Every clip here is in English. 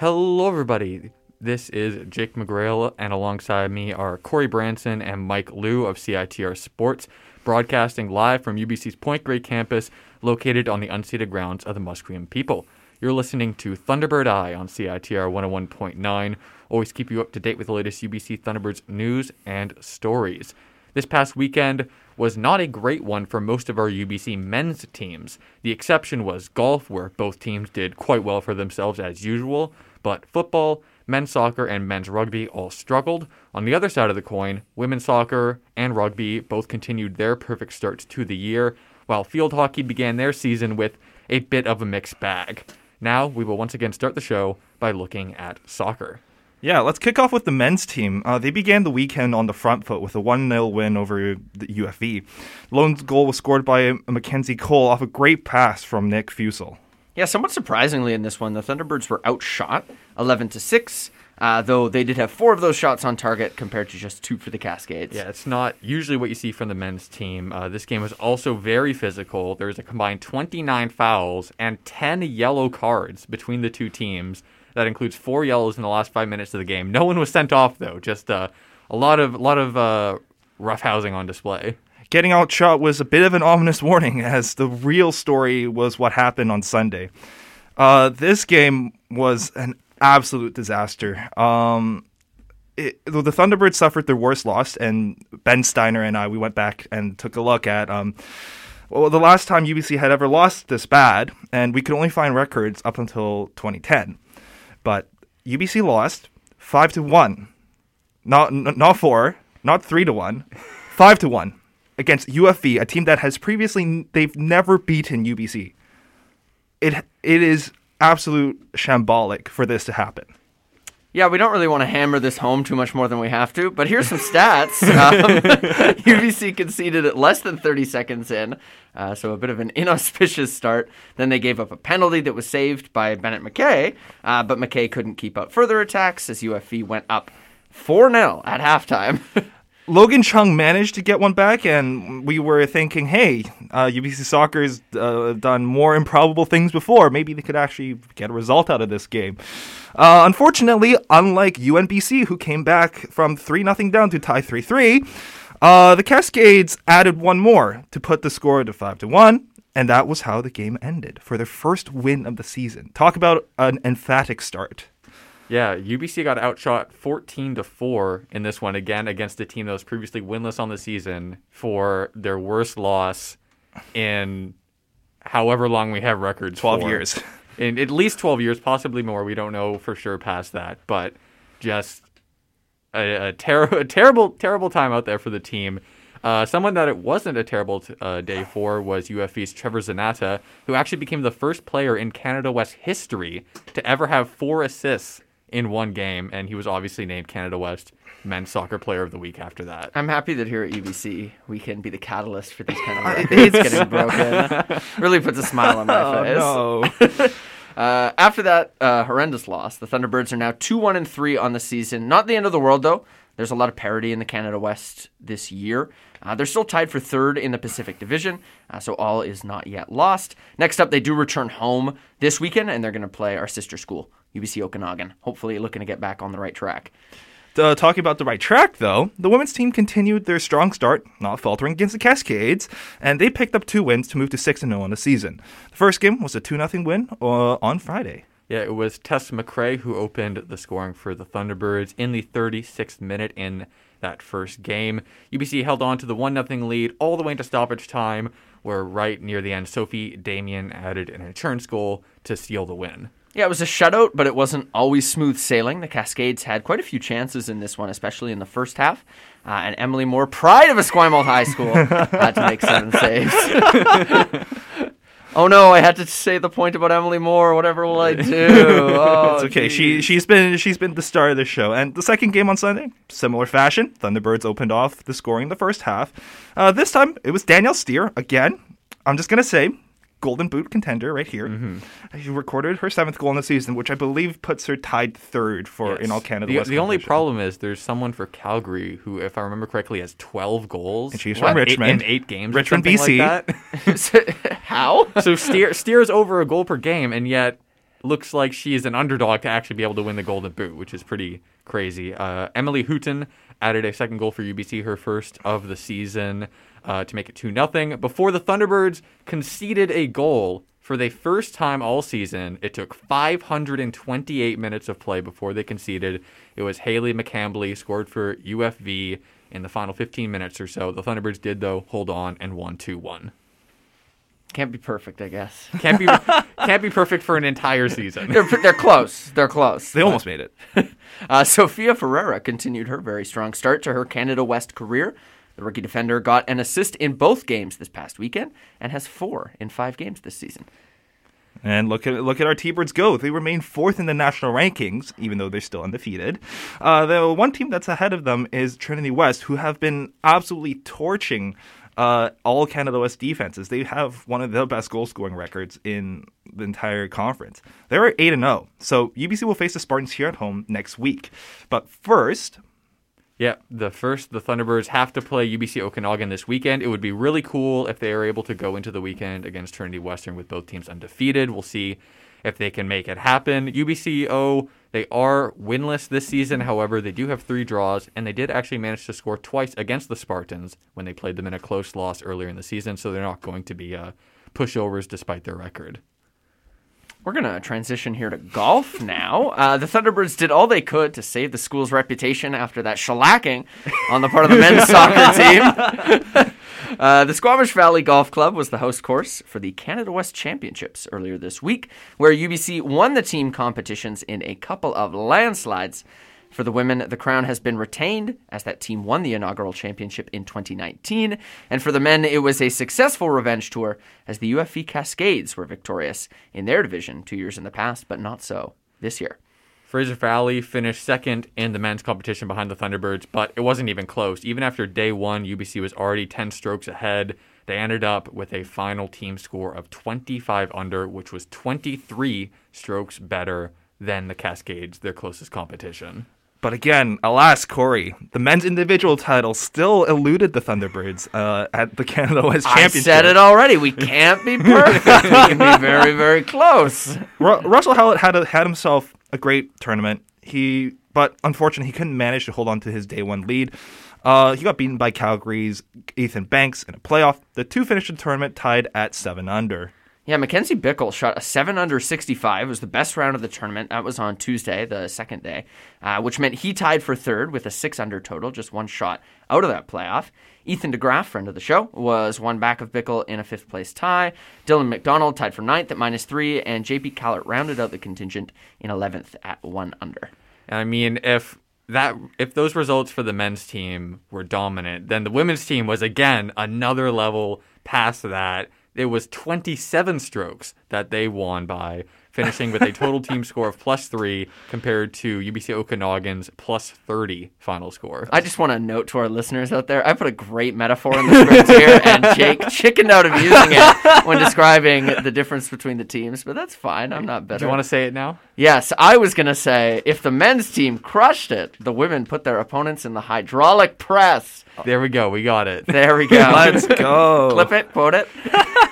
Hello, everybody. This is Jake McGrail, and alongside me are Corey Branson and Mike Liu of CITR Sports, broadcasting live from UBC's Point Grey campus, located on the unceded grounds of the Musqueam people. You're listening to Thunderbird Eye on CITR 101.9. Always keep you up to date with the latest UBC Thunderbirds news and stories. This past weekend was not a great one for most of our UBC men's teams. The exception was golf, where both teams did quite well for themselves as usual, but football, men's soccer, and men's rugby all struggled. On the other side of the coin, women's soccer and rugby both continued their perfect starts to the year, while field hockey began their season with a bit of a mixed bag. Now, we will once again start the show by looking at soccer. Yeah, let's kick off with the men's team. Uh, they began the weekend on the front foot with a 1 0 win over the UFV. Lone's goal was scored by Mackenzie Cole off a great pass from Nick Fusel. Yeah, somewhat surprisingly in this one, the Thunderbirds were outshot 11 to 6. Uh, though they did have four of those shots on target compared to just two for the Cascades. Yeah, it's not usually what you see from the men's team. Uh, this game was also very physical. There was a combined 29 fouls and 10 yellow cards between the two teams. That includes four yellows in the last five minutes of the game. No one was sent off though. Just uh, a lot of a lot of uh, roughhousing on display. Getting outshot was a bit of an ominous warning, as the real story was what happened on Sunday. Uh, this game was an absolute disaster. Um, it, the Thunderbirds suffered their worst loss, and Ben Steiner and I we went back and took a look at um, well, the last time UBC had ever lost this bad, and we could only find records up until 2010. But UBC lost five to one, not not four, not three to one, five to one against UFV, a team that has previously they've never beaten UBC. It it is absolute shambolic for this to happen. Yeah, we don't really want to hammer this home too much more than we have to, but here's some stats. Um, UBC conceded at less than 30 seconds in, uh, so a bit of an inauspicious start. Then they gave up a penalty that was saved by Bennett McKay, uh, but McKay couldn't keep up further attacks as UFV went up 4 0 at halftime. Logan Chung managed to get one back, and we were thinking, hey, uh, UBC Soccer's uh, done more improbable things before. Maybe they could actually get a result out of this game. Uh, unfortunately, unlike UNBC, who came back from 3 0 down to tie 3 3, uh, the Cascades added one more to put the score to 5 to 1. And that was how the game ended for their first win of the season. Talk about an emphatic start. Yeah, UBC got outshot 14 to 4 in this one again against a team that was previously winless on the season for their worst loss in however long we have records 12 for. years. In at least 12 years, possibly more. We don't know for sure past that, but just a, a, ter- a terrible terrible time out there for the team. Uh, someone that it wasn't a terrible t- uh, day for was UFV's Trevor Zanata, who actually became the first player in Canada West history to ever have four assists in one game, and he was obviously named Canada West Men's Soccer Player of the Week after that. I'm happy that here at UBC we can be the catalyst for these kind of records getting broken. really puts a smile on my face. Oh, no. Uh, after that uh, horrendous loss, the Thunderbirds are now 2 1 and 3 on the season. Not the end of the world, though. There's a lot of parity in the Canada West this year. Uh, they're still tied for third in the Pacific Division, uh, so all is not yet lost. Next up, they do return home this weekend, and they're going to play our sister school, UBC Okanagan. Hopefully, looking to get back on the right track. Uh, talking about the right track, though, the women's team continued their strong start, not faltering against the Cascades, and they picked up two wins to move to 6 0 on the season. The first game was a 2 0 win uh, on Friday. Yeah, it was Tess McRae who opened the scoring for the Thunderbirds in the 36th minute in that first game. UBC held on to the 1 0 lead all the way into stoppage time, where right near the end, Sophie Damien added an insurance goal to seal the win. Yeah, it was a shutout, but it wasn't always smooth sailing. The Cascades had quite a few chances in this one, especially in the first half. Uh, and Emily Moore, pride of Esquimalt High School, had to make seven saves. oh no, I had to say the point about Emily Moore. Whatever will I do? Oh, it's okay. She she's been she's been the star of the show. And the second game on Sunday, similar fashion. Thunderbirds opened off the scoring the first half. Uh, this time it was Danielle Steer again. I'm just gonna say Golden Boot contender right here. Mm-hmm. She recorded her seventh goal in the season, which I believe puts her tied third for in all Canada. The, West the only problem is there's someone for Calgary who, if I remember correctly, has 12 goals. And she's What, from eight- Richmond. in eight games. Richmond, BC. Like that? How? so steer steers over a goal per game, and yet looks like she is an underdog to actually be able to win the Golden Boot, which is pretty crazy. Uh, Emily Houghton added a second goal for UBC, her first of the season, uh, to make it 2 0. Before the Thunderbirds conceded a goal for the first time all season, it took 528 minutes of play before they conceded. It was Haley McCambly scored for UFV in the final 15 minutes or so. The Thunderbirds did, though, hold on and won 2 1. Can't be perfect, I guess. Can't be can't be perfect for an entire season. They're, they're close. They're close. They almost made it. Uh, Sophia Ferreira continued her very strong start to her Canada West career. The rookie defender got an assist in both games this past weekend and has four in five games this season. And look at look at our T-Birds go. They remain fourth in the national rankings, even though they're still undefeated. Uh, the one team that's ahead of them is Trinity West, who have been absolutely torching uh, all Canada West defenses. They have one of the best goal scoring records in the entire conference. They're eight and zero. So UBC will face the Spartans here at home next week. But first, Yeah, the first the Thunderbirds have to play UBC Okanagan this weekend. It would be really cool if they are able to go into the weekend against Trinity Western with both teams undefeated. We'll see if they can make it happen. UBCO they are winless this season. However, they do have three draws, and they did actually manage to score twice against the Spartans when they played them in a close loss earlier in the season. So they're not going to be uh, pushovers despite their record. We're going to transition here to golf now. Uh, the Thunderbirds did all they could to save the school's reputation after that shellacking on the part of the men's soccer team. Uh, the Squamish Valley Golf Club was the host course for the Canada West Championships earlier this week, where UBC won the team competitions in a couple of landslides. For the women, the crown has been retained as that team won the inaugural championship in 2019. And for the men, it was a successful revenge tour as the UFV Cascades were victorious in their division two years in the past, but not so this year. Fraser Valley finished second in the men's competition behind the Thunderbirds, but it wasn't even close. Even after day one, UBC was already 10 strokes ahead. They ended up with a final team score of 25 under, which was 23 strokes better than the Cascades, their closest competition. But again, alas, Corey, the men's individual title still eluded the Thunderbirds uh, at the Canada West I Championship. said it already. We can't be perfect. we can be very, very close. Ru- Russell Howlett had a, had himself a great tournament. He, but unfortunately, he couldn't manage to hold on to his day one lead. Uh, he got beaten by Calgary's Ethan Banks in a playoff. The two finished the tournament tied at seven under. Yeah, Mackenzie Bickle shot a 7 under 65. It was the best round of the tournament. That was on Tuesday, the second day, uh, which meant he tied for third with a 6 under total, just one shot out of that playoff. Ethan DeGraff, friend of the show, was one back of Bickle in a fifth place tie. Dylan McDonald tied for ninth at minus three, and JP Callert rounded out the contingent in 11th at one under. I mean, if that if those results for the men's team were dominant, then the women's team was again another level past that. It was 27 strokes that they won by, finishing with a total team score of plus three compared to UBC Okanagan's plus 30 final score. I just want to note to our listeners out there, I put a great metaphor in the script here, and Jake chickened out of using it when describing the difference between the teams, but that's fine. I'm not Do better. you want to say it now? Yes, I was going to say if the men's team crushed it, the women put their opponents in the hydraulic press. There we go. We got it. There we go. Let's go. Clip it, quote it.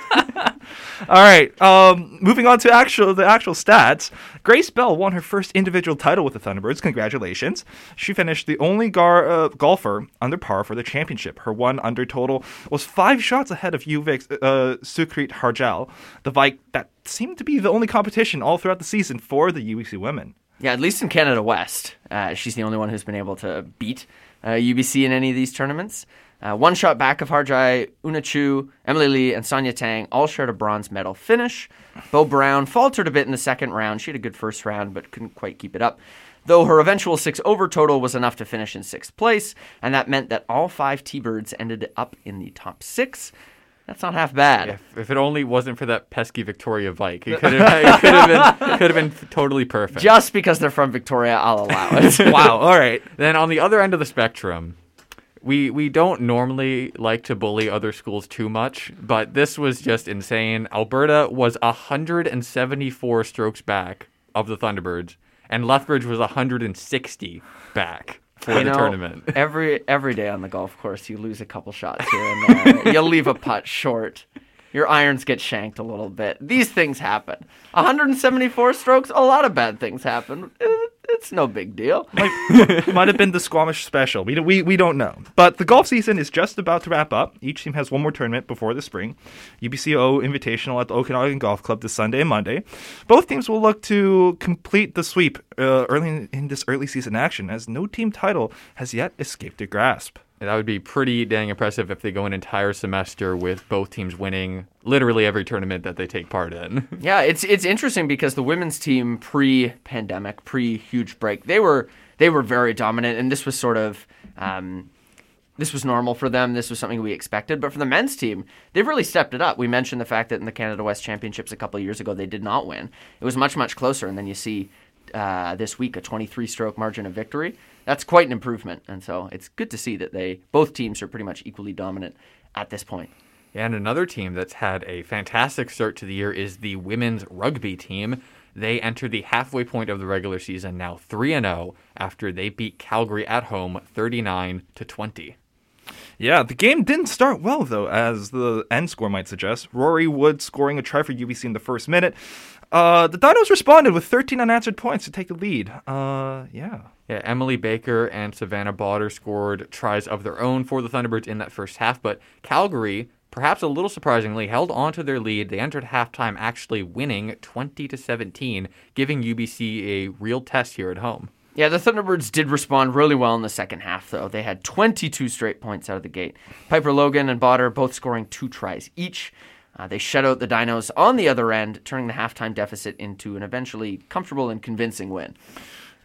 All right. Um, moving on to actual the actual stats. Grace Bell won her first individual title with the Thunderbirds. Congratulations. She finished the only gar, uh, golfer under par for the championship. Her one under total was five shots ahead of UVic's uh, Sukrit Harjal, the bike that seemed to be the only competition all throughout the season for the UBC women. Yeah, at least in Canada West, uh, she's the only one who's been able to beat uh, UBC in any of these tournaments. Uh, one shot back of Harjai, Una Chu, Emily Lee, and Sonia Tang all shared a bronze medal finish. Bo Brown faltered a bit in the second round. She had a good first round, but couldn't quite keep it up. Though her eventual six over total was enough to finish in sixth place, and that meant that all five T Birds ended up in the top six. That's not half bad. If, if it only wasn't for that pesky Victoria bike, it could have, it could have been could have been totally perfect. Just because they're from Victoria, I'll allow it. wow. All right. Then on the other end of the spectrum, we we don't normally like to bully other schools too much, but this was just insane. Alberta was 174 strokes back of the Thunderbirds, and Lethbridge was 160 back for You the know, tournament. Every every day on the golf course, you lose a couple shots here and there. You'll leave a putt short. your irons get shanked a little bit. These things happen. 174 strokes, a lot of bad things happen. Uh, It's no big deal. might, might have been the Squamish special. We, we, we don't know. But the golf season is just about to wrap up. Each team has one more tournament before the spring. UBCO Invitational at the Okanagan Golf Club this Sunday and Monday. Both teams will look to complete the sweep uh, early in, in this early season action, as no team title has yet escaped their grasp. That would be pretty dang impressive if they go an entire semester with both teams winning literally every tournament that they take part in. Yeah, it's it's interesting because the women's team pre-pandemic, pre-huge break, they were they were very dominant, and this was sort of um, this was normal for them. This was something we expected. But for the men's team, they've really stepped it up. We mentioned the fact that in the Canada West Championships a couple of years ago, they did not win. It was much much closer, and then you see uh, this week a 23-stroke margin of victory. That's quite an improvement, and so it's good to see that they both teams are pretty much equally dominant at this point. And another team that's had a fantastic start to the year is the women's rugby team. They entered the halfway point of the regular season now 3 and 0 after they beat Calgary at home 39 to 20. Yeah, the game didn't start well, though, as the end score might suggest. Rory Wood scoring a try for UBC in the first minute. Uh, the Dinos responded with 13 unanswered points to take the lead. Uh, yeah. Yeah, Emily Baker and Savannah Botter scored tries of their own for the Thunderbirds in that first half, but Calgary, perhaps a little surprisingly, held on to their lead. They entered halftime actually winning 20 to 17, giving UBC a real test here at home. Yeah, the Thunderbirds did respond really well in the second half, though. They had 22 straight points out of the gate. Piper Logan and Botter both scoring two tries each. Uh, they shut out the Dinos on the other end, turning the halftime deficit into an eventually comfortable and convincing win.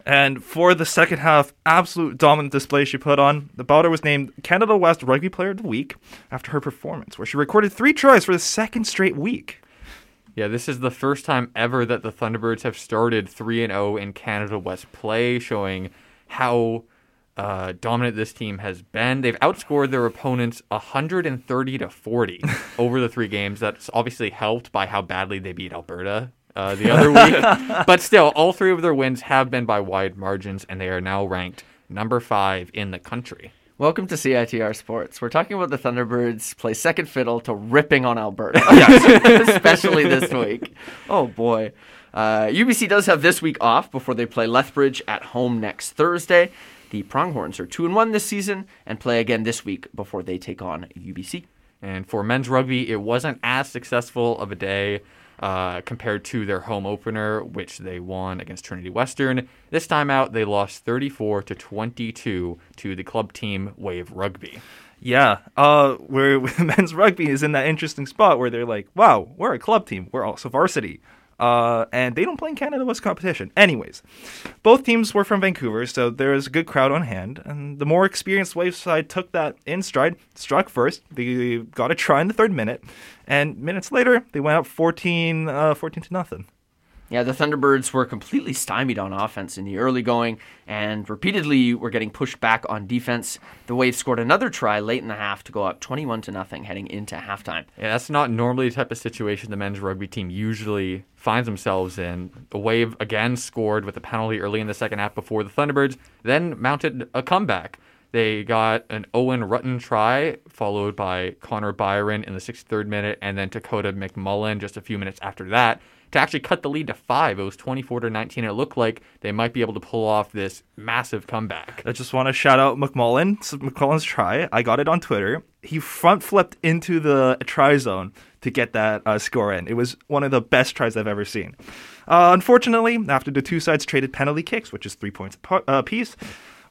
And for the second half, absolute dominant display she put on. The Botter was named Canada West Rugby Player of the Week after her performance, where she recorded three tries for the second straight week. Yeah, this is the first time ever that the Thunderbirds have started 3 and 0 in Canada West play, showing how uh, dominant this team has been. They've outscored their opponents 130 to 40 over the three games. That's obviously helped by how badly they beat Alberta uh, the other week. but still, all three of their wins have been by wide margins, and they are now ranked number five in the country. Welcome to CITR Sports. We're talking about the Thunderbirds play second fiddle to ripping on Alberta, especially this week. Oh boy. Uh, UBC does have this week off before they play Lethbridge at home next Thursday. The Pronghorns are two and one this season and play again this week before they take on UBC. And for men's rugby, it wasn't as successful of a day uh, compared to their home opener, which they won against Trinity Western. This time out, they lost 34 to 22 to the club team Wave Rugby. Yeah, uh, where men's rugby is in that interesting spot where they're like, wow, we're a club team. We're also varsity. Uh, and they don't play in Canada West competition. Anyways, both teams were from Vancouver, so there was a good crowd on hand. And the more experienced Wave side took that in stride, struck first. They got a try in the third minute, and minutes later they went up 14, uh, 14 to nothing. Yeah, the Thunderbirds were completely stymied on offense in the early going and repeatedly were getting pushed back on defense. The Wave scored another try late in the half to go up 21 to nothing heading into halftime. Yeah, that's not normally the type of situation the men's rugby team usually finds themselves in. The Wave again scored with a penalty early in the second half before the Thunderbirds then mounted a comeback. They got an Owen Rutten try, followed by Connor Byron in the 63rd minute, and then Dakota McMullen just a few minutes after that to actually cut the lead to five. It was 24 to 19. It looked like they might be able to pull off this massive comeback. I just want to shout out McMullen. McMullen's try. I got it on Twitter. He front flipped into the try zone to get that uh, score in. It was one of the best tries I've ever seen. Uh, unfortunately, after the two sides traded penalty kicks, which is three points apiece,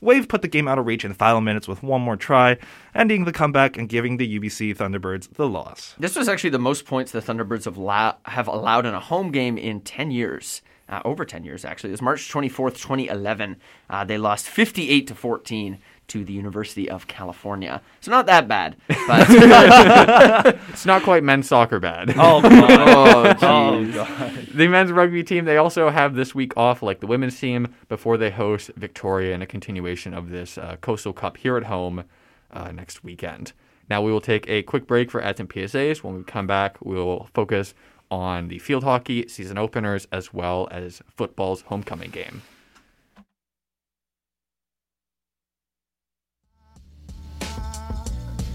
Wave put the game out of reach in the final minutes with one more try, ending the comeback and giving the UBC Thunderbirds the loss. This was actually the most points the Thunderbirds have, la- have allowed in a home game in 10 years. Uh, over 10 years, actually. It was March 24th, 2011. Uh, they lost 58 to 14 to the University of California. So not that bad. But It's not quite men's soccer bad. Oh, oh, jeez. the men's rugby team, they also have this week off, like the women's team, before they host Victoria in a continuation of this uh, Coastal Cup here at home uh, next weekend. Now, we will take a quick break for ads and PSAs. When we come back, we will focus on the field hockey season openers as well as football's homecoming game.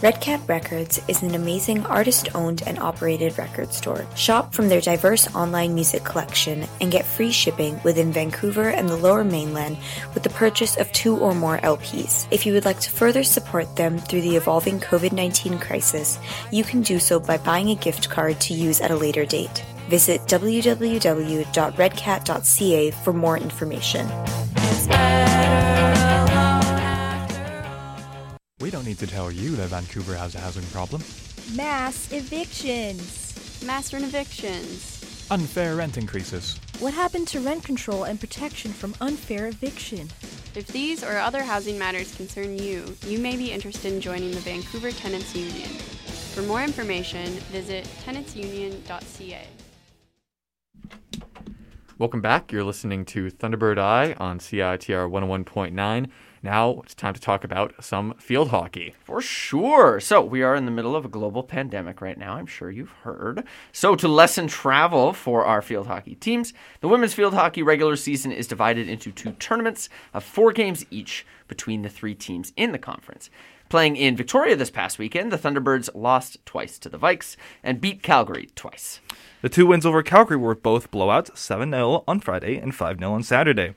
Red Cat Records is an amazing artist owned and operated record store. Shop from their diverse online music collection and get free shipping within Vancouver and the lower mainland with the purchase of two or more LPs. If you would like to further support them through the evolving COVID 19 crisis, you can do so by buying a gift card to use at a later date. Visit www.redcat.ca for more information. We don't need to tell you that Vancouver has a housing problem. Mass evictions. Mass evictions. Unfair rent increases. What happened to rent control and protection from unfair eviction? If these or other housing matters concern you, you may be interested in joining the Vancouver Tenants Union. For more information, visit tenantsunion.ca. Welcome back. You're listening to Thunderbird Eye on CITR 101.9. Now it's time to talk about some field hockey. For sure. So, we are in the middle of a global pandemic right now. I'm sure you've heard. So, to lessen travel for our field hockey teams, the women's field hockey regular season is divided into two tournaments of four games each between the three teams in the conference. Playing in Victoria this past weekend, the Thunderbirds lost twice to the Vikes and beat Calgary twice. The two wins over Calgary were both blowouts 7 0 on Friday and 5 0 on Saturday.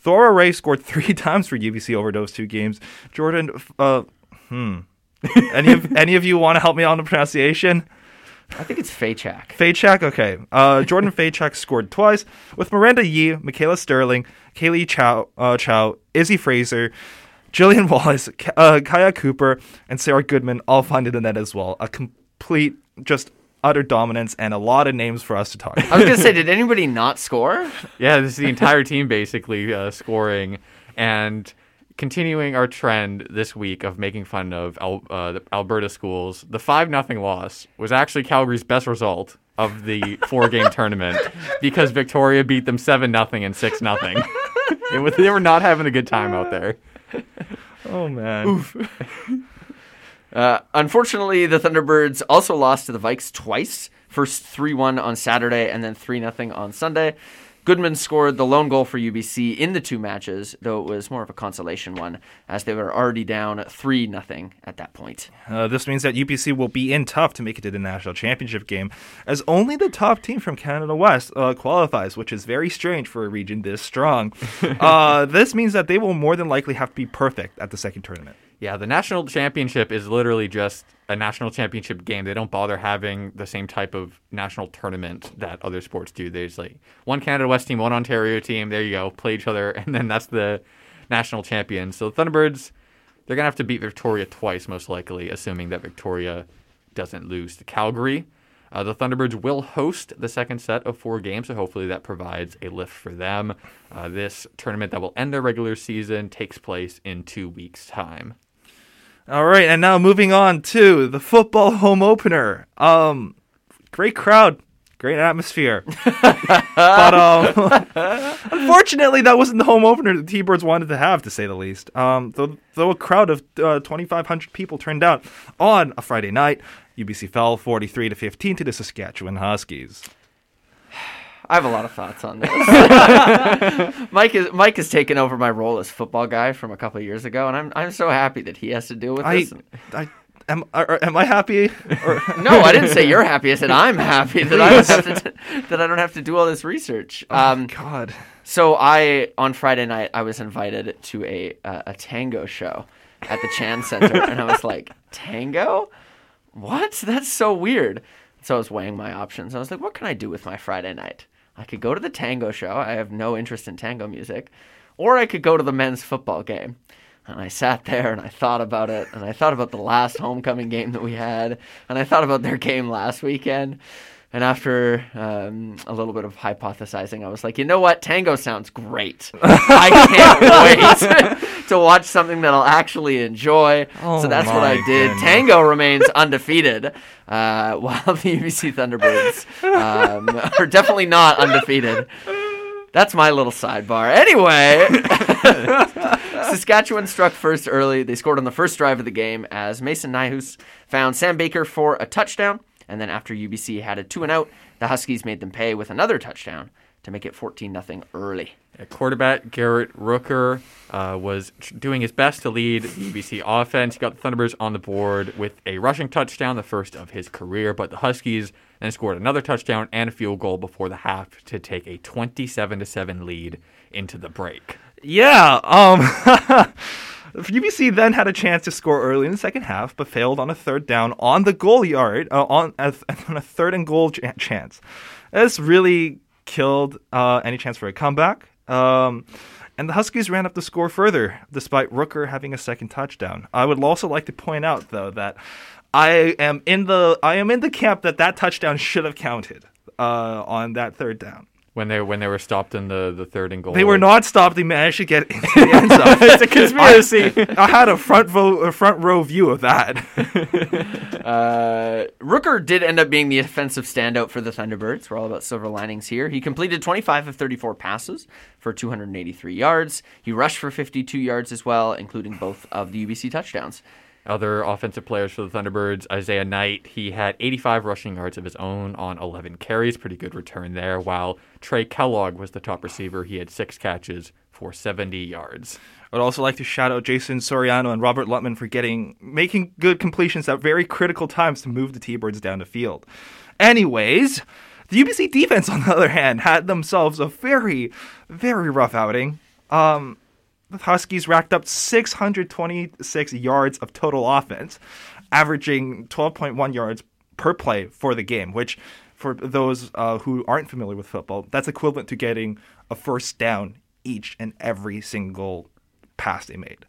Thora Ray scored three times for UBC over those two games. Jordan, uh, hmm. any of any of you want to help me on the pronunciation? I think it's Faychak. Faychak, okay. Uh, Jordan Faychak scored twice with Miranda Yee, Michaela Sterling, Kaylee Chow, uh, Chow, Izzy Fraser, Jillian Wallace, uh, Kaya Cooper, and Sarah Goodman all finding the net as well. A complete, just utter dominance and a lot of names for us to talk. About. I was gonna say, did anybody not score? Yeah, this is the entire team basically uh, scoring and continuing our trend this week of making fun of Al- uh, the Alberta schools. The five nothing loss was actually Calgary's best result of the four game tournament because Victoria beat them seven nothing and six nothing. They were not having a good time out there. oh man. Uh, unfortunately, the Thunderbirds also lost to the Vikes twice. First 3 1 on Saturday and then 3 0 on Sunday. Goodman scored the lone goal for UBC in the two matches, though it was more of a consolation one, as they were already down 3 0 at that point. Uh, this means that UBC will be in tough to make it to the national championship game, as only the top team from Canada West uh, qualifies, which is very strange for a region this strong. uh, this means that they will more than likely have to be perfect at the second tournament. Yeah, the national championship is literally just a national championship game. They don't bother having the same type of national tournament that other sports do. There's like one Canada West team, one Ontario team. There you go, play each other, and then that's the national champion. So the Thunderbirds, they're gonna have to beat Victoria twice, most likely, assuming that Victoria doesn't lose to Calgary. Uh, the Thunderbirds will host the second set of four games, so hopefully that provides a lift for them. Uh, this tournament that will end their regular season takes place in two weeks' time. All right, and now moving on to the football home opener. Um, great crowd, great atmosphere, but um, unfortunately, that wasn't the home opener the T-Birds wanted to have, to say the least. Um, though, though a crowd of uh, 2,500 people turned out on a Friday night, UBC fell 43 to 15 to the Saskatchewan Huskies. I have a lot of thoughts on this. Mike is Mike has taken over my role as football guy from a couple of years ago, and I'm I'm so happy that he has to deal with I, this. I, am, are, am I happy? Or, no, I didn't say you're happy. I said I'm happy that I don't have to that I don't have to do all this research. Um, oh, God. So I on Friday night I was invited to a uh, a tango show at the Chan Center, and I was like, tango? What? That's so weird. So I was weighing my options. I was like, what can I do with my Friday night? I could go to the tango show. I have no interest in tango music. Or I could go to the men's football game. And I sat there and I thought about it. And I thought about the last homecoming game that we had. And I thought about their game last weekend. And after um, a little bit of hypothesizing, I was like, you know what? Tango sounds great. I can't wait to watch something that I'll actually enjoy. Oh so that's what I did. goodness. Tango remains undefeated, uh, while the UBC Thunderbirds um, are definitely not undefeated. That's my little sidebar. Anyway, Saskatchewan struck first early. They scored on the first drive of the game as Mason Nyhus found Sam Baker for a touchdown. And then after UBC had a two and out, the Huskies made them pay with another touchdown to make it 14 0 early. Yeah, quarterback Garrett Rooker uh, was tr- doing his best to lead the UBC offense. He got the Thunderbirds on the board with a rushing touchdown, the first of his career, but the Huskies then scored another touchdown and a field goal before the half to take a 27 to 7 lead into the break. Yeah. Um, UBC then had a chance to score early in the second half, but failed on a third down on the goal yard uh, on, uh, on a third and goal ch- chance. This really killed uh, any chance for a comeback. Um, and the Huskies ran up the score further, despite Rooker having a second touchdown. I would also like to point out, though, that I am in the I am in the camp that that touchdown should have counted uh, on that third down. When they when they were stopped in the, the third and goal, They were not stopped. They managed to get into the end zone. it's a conspiracy. I, I had a front vo- a front row view of that. Uh, Rooker did end up being the offensive standout for the Thunderbirds. We're all about silver linings here. He completed 25 of 34 passes for 283 yards. He rushed for 52 yards as well, including both of the UBC touchdowns. Other offensive players for the Thunderbirds, Isaiah Knight, he had 85 rushing yards of his own on 11 carries. Pretty good return there. While Trey Kellogg was the top receiver, he had six catches for 70 yards. I'd also like to shout out Jason Soriano and Robert Lutman for getting making good completions at very critical times to move the T-Birds down the field. Anyways, the UBC defense, on the other hand, had themselves a very, very rough outing. Um, the Huskies racked up 626 yards of total offense, averaging 12.1 yards per play for the game, which, for those uh, who aren't familiar with football, that's equivalent to getting a first down each and every single pass they made.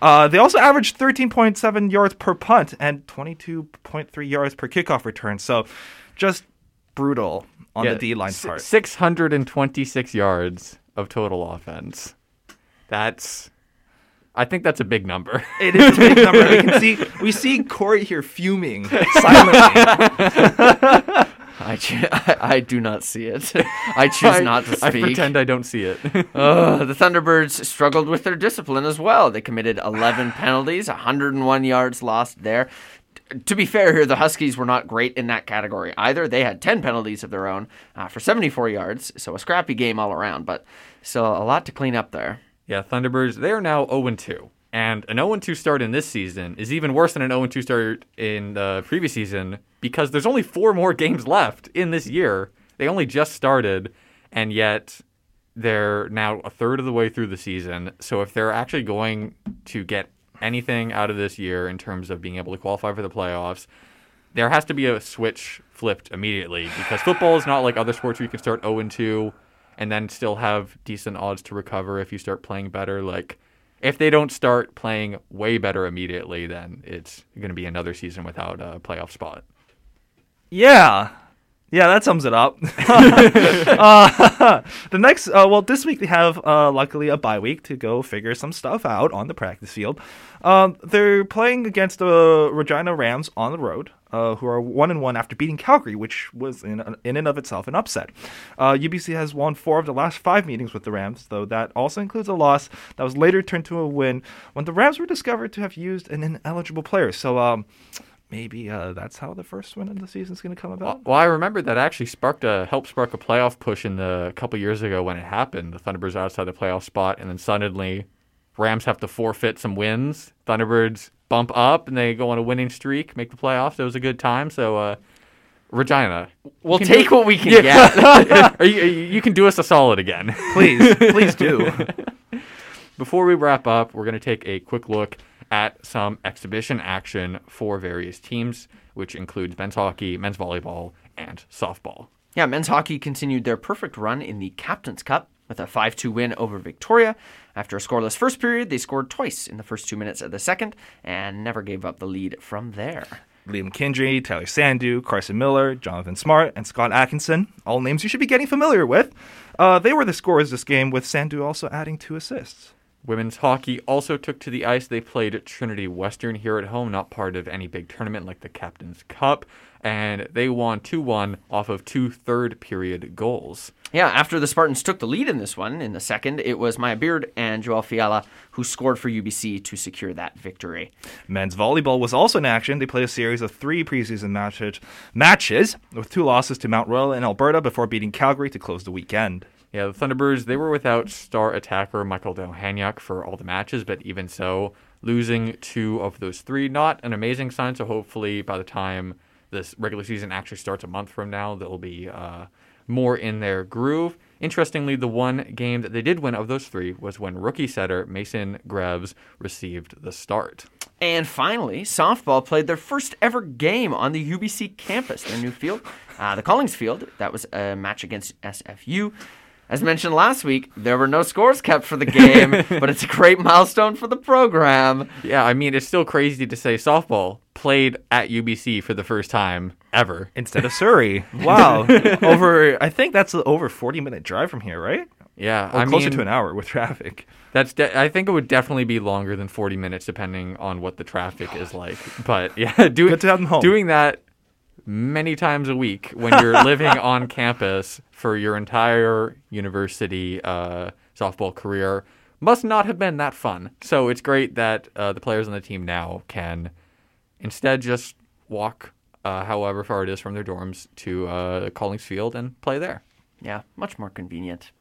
Uh, they also averaged 13.7 yards per punt and 22.3 yards per kickoff return. So just brutal on Yeah, the D line part. 626 yards of total offense. That's, I think that's a big number. It is a big number. We can see we see Corey here fuming silently. I, ch- I, I do not see it. I choose not to speak. I pretend I don't see it. Ugh, the Thunderbirds struggled with their discipline as well. They committed 11 penalties, 101 yards lost there. T- To be fair here, the Huskies were not great in that category either. They had 10 penalties of their own uh, for 74 yards, so a scrappy game all around, but still a lot to clean up there. Yeah, Thunderbirds, they are now 0 2. And an 0 2 start in this season is even worse than an 0 2 start in the previous season because there's only four more games left in this year. They only just started, and yet they're now a third of the way through the season. So if they're actually going to get anything out of this year in terms of being able to qualify for the playoffs, there has to be a switch flipped immediately because football is not like other sports where you can start 0 2 and then still have decent odds to recover if you start playing better. Like, if they don't start playing way better immediately, then it's going to be another season without a playoff spot. Yeah. Yeah, that sums it up. uh, the next, uh, well, this week they have uh, luckily a bye week to go figure some stuff out on the practice field. Um, they're playing against the Regina Rams on the road, uh, who are one and one after beating Calgary, which was in in and of itself an upset. Uh, UBC has won four of the last five meetings with the Rams, though that also includes a loss that was later turned to a win when the Rams were discovered to have used an ineligible player. So. Um, Maybe uh, that's how the first win of the season is going to come about. Well, I remember that actually sparked a helped spark a playoff push in the a couple years ago when it happened. The Thunderbirds outside the playoff spot, and then suddenly Rams have to forfeit some wins. Thunderbirds bump up, and they go on a winning streak, make the playoffs. It was a good time. So, uh, Regina, We'll take do- what we can Yeah. get. Are you, you can do us a solid again. Please, please do. Before we wrap up, we're going to take a quick look at some exhibition action for various teams, which includes men's hockey, men's volleyball, and softball. Yeah, men's hockey continued their perfect run in the Captain's Cup with a 5 2 win over Victoria. After a scoreless first period, they scored twice in the first two minutes of the second and never gave up the lead from there. Liam Kindry, Tyler Sandu, Carson Miller, Jonathan Smart, and Scott Atkinson, all names you should be getting familiar with. Uh, they were the scorers this game, with Sandu also adding two assists. Women's hockey also took to the ice. They played Trinity Western here at home, not part of any big tournament like the Captain's Cup, and they won 2 1 off of two third period goals. Yeah, after the Spartans took the lead in this one, in the second, it was Maya Beard and Joel Fiala who scored for UBC to secure that victory. Men's volleyball was also in action. They played a series of three preseason matches, matches with two losses to Mount Royal and Alberta before beating Calgary to close the weekend. Yeah, the Thunderbirds, they were without star attacker Michael Dohaniak for all the matches, but even so, losing two of those three, not an amazing sign. So hopefully by the time this regular season actually starts a month from now, they'll be uh, more in their groove. Interestingly, the one game that they did win of those three was when rookie setter Mason Greaves received the start. And finally, softball played their first ever game on the UBC campus, their new field, uh, the Collings Field. That was a match against SFU. As mentioned last week, there were no scores kept for the game, but it's a great milestone for the program. Yeah, I mean, it's still crazy to say softball played at UBC for the first time ever. Instead of Surrey. Wow. over, I think that's an over 40 minute drive from here, right? Yeah, Or I closer mean, to an hour with traffic. That's de- I think it would definitely be longer than 40 minutes depending on what the traffic is like. But yeah, doing Good to have them home. doing that many times a week when you're living on campus for your entire university uh, softball career must not have been that fun. So it's great that uh, the players on the team now can instead just walk uh, however far it is from their dorms to uh, Collings Field and play there. Yeah, much more convenient.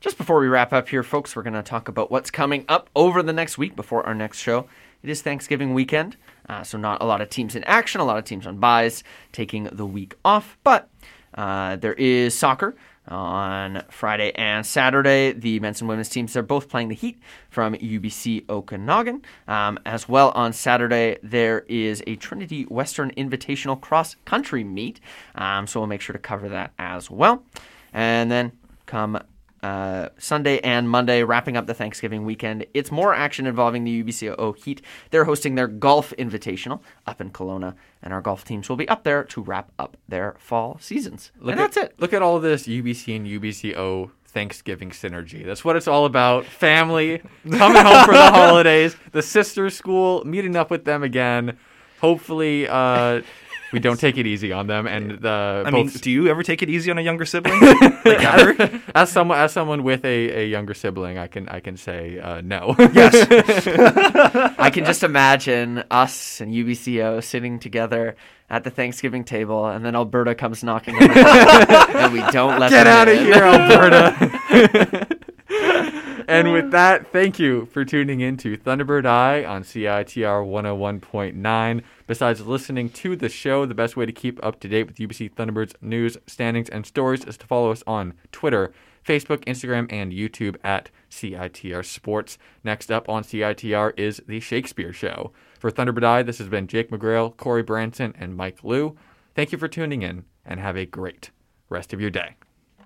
Just before we wrap up here, folks, we're going to talk about what's coming up over the next week before our next show. It is Thanksgiving weekend, uh, so not a lot of teams in action, a lot of teams on byes, taking the week off. But uh, there is soccer on Friday and Saturday. The men's and women's teams are both playing the Heat from UBC Okanagan. Um, as well on Saturday, there is a Trinity Western Invitational cross country meet, um, so we'll make sure to cover that as well. And then come uh, Sunday and Monday, wrapping up the Thanksgiving weekend. It's more action involving the UBCO Heat. They're hosting their golf invitational up in Kelowna, and our golf teams will be up there to wrap up their fall seasons. Look and at, that's it. Look at all this UBC and UBCO Thanksgiving synergy. That's what it's all about. Family coming home for the holidays. The sister school meeting up with them again. Hopefully, uh, we don't take it easy on them. And the I mean, do you ever take it easy on a younger sibling? like ever? as someone as someone with a, a younger sibling, I can I can say uh, no. Yes. I can just imagine us and UBCO sitting together at the Thanksgiving table, and then Alberta comes knocking on the door, and we don't let Get them out of here, Alberta. And with that, thank you for tuning in to Thunderbird Eye on CITR 101.9. Besides listening to the show, the best way to keep up to date with UBC Thunderbirds news, standings, and stories is to follow us on Twitter, Facebook, Instagram, and YouTube at CITR Sports. Next up on CITR is The Shakespeare Show. For Thunderbird Eye, this has been Jake McGrail, Corey Branson, and Mike Liu. Thank you for tuning in, and have a great rest of your day.